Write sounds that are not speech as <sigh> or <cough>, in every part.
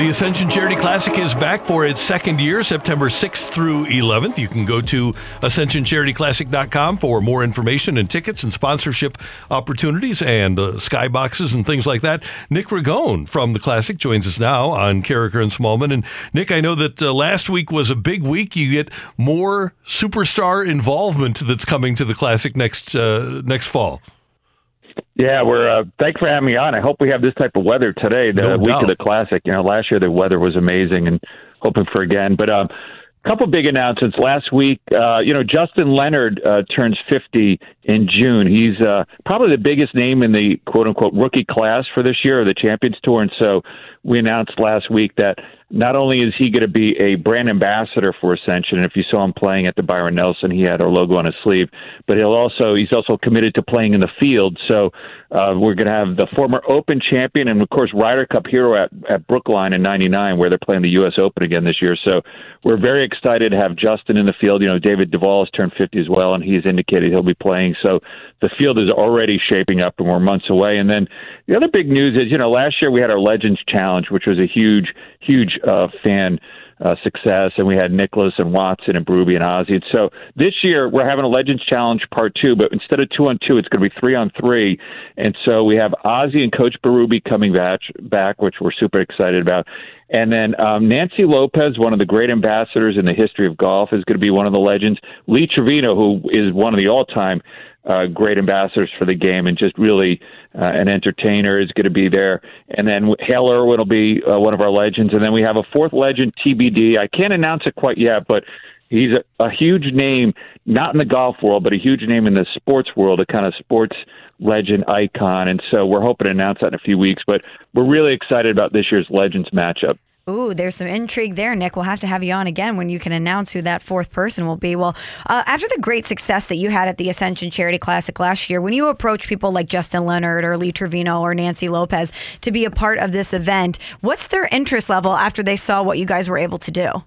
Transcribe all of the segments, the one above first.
The Ascension Charity Classic is back for its second year, September 6th through 11th. You can go to ascensioncharityclassic.com for more information and tickets and sponsorship opportunities and uh, skyboxes and things like that. Nick Ragone from the Classic joins us now on Karraker and Smallmon. And Nick, I know that uh, last week was a big week. You get more superstar involvement that's coming to the Classic next uh, next fall. Yeah, we're uh, thanks for having me on. I hope we have this type of weather today, the No week doubt. of the classic. You know, last year the weather was amazing, and hoping for again. But um, a couple big announcements last week. Uh, you know, Justin Leonard uh, turns 50 in June. He's uh, probably the biggest name in the quote unquote rookie class for this year of the Champions Tour, and so we announced last week that not only is he going to be a brand ambassador for Ascension, and if you saw him playing at the Byron Nelson, he had our logo on his sleeve, but he'll also he's also committed to playing in the field. So uh, we're going to have the former Open champion and of course Ryder Cup hero at at Brookline in '99, where they're playing the U.S. Open again this year. So we're very excited to have Justin in the field. You know, David Duval has turned 50 as well, and he's indicated he'll be playing. So the field is already shaping up, and we're months away. And then the other big news is, you know, last year we had our Legends Challenge, which was a huge, huge uh, fan uh, success, and we had Nicklaus and Watson and Berube and Ozzie. And so this year we're having a Legends Challenge Part Two, but instead of two on two, it's going to be three on three. And so we have Ozzie and Coach Berube coming back, back, which we're super excited about. And then um, Nancy Lopez, one of the great ambassadors in the history of golf, is going to be one of the legends. Lee Trevino, who is one of the all-time uh, great ambassadors for the game and just really uh, an entertainer is going to be there. And then Hale Irwin will be uh, one of our legends. And then we have a fourth legend, TBD. I can't announce it quite yet, but he's a, a huge name, not in the golf world, but a huge name in the sports world, a kind of sports legend icon. And so we're hoping to announce that in a few weeks. But we're really excited about this year's Legends matchup. Ooh, there's some intrigue there, Nick. We'll have to have you on again when you can announce who that fourth person will be. Well, uh, after the great success that you had at the Ascension Charity Classic last year, when you approach people like Justin Leonard or Lee Trevino or Nancy Lopez to be a part of this event, what's their interest level after they saw what you guys were able to do?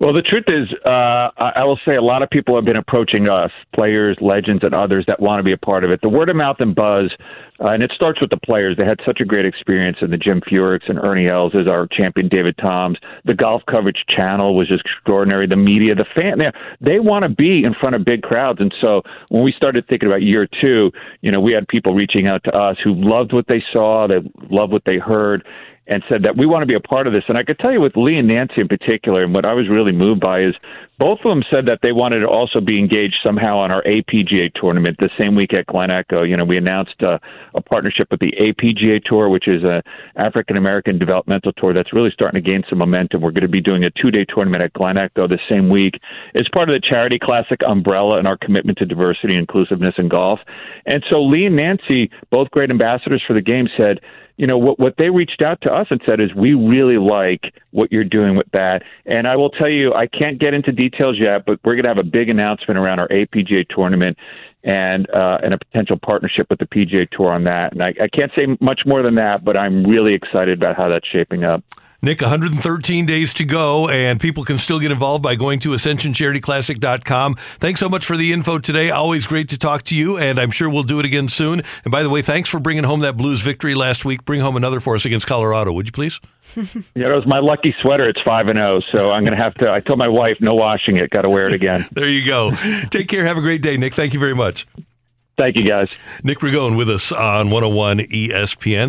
Well, the truth is, uh, I will say a lot of people have been approaching us, players, legends, and others that want to be a part of it. The word of mouth and buzz, uh, and it starts with the players. They had such a great experience, in the Jim Furyks and Ernie Els as our champion, David Toms. The golf coverage channel was just extraordinary. The media, the fan, they, they want to be in front of big crowds. And so when we started thinking about year two, you know, we had people reaching out to us who loved what they saw, they loved what they heard and said that we want to be a part of this. And I could tell you with Lee and Nancy in particular, and what I was really moved by is both of them said that they wanted to also be engaged somehow on our APGA tournament the same week at Glen Echo. You know, we announced uh, a partnership with the APGA Tour, which is a African American developmental tour that's really starting to gain some momentum. We're going to be doing a two day tournament at Glen Echo the same week. It's part of the Charity Classic umbrella and our commitment to diversity and inclusiveness in golf. And so Lee and Nancy, both great ambassadors for the game, said, you know what what they reached out to us and said is we really like what you're doing with that. And i will tell you i can't get into details yet but we're going to have a big announcement around our apga tournament and uh, and a potential partnership with the pga tour on that. And I, I can't say much more than that but i'm really excited about how that's shaping up Nick, 113 days to go, and people can still get involved by going to ascensioncharityclassic.com. Thanks so much for the info today. Always great to talk to you, and I'm sure we'll do it again soon. And by the way, thanks for bringing home that Blues victory last week. Bring home another for us against Colorado, would you please? <laughs> yeah it was my lucky sweater it's 5 and 0 so i'm going to have to i told my wife no washing it got to wear it again <laughs> There you go. Take care. Have a great day, Nick. Thank you very much. thank you guys Nick Ragone with us on 101 ESPN.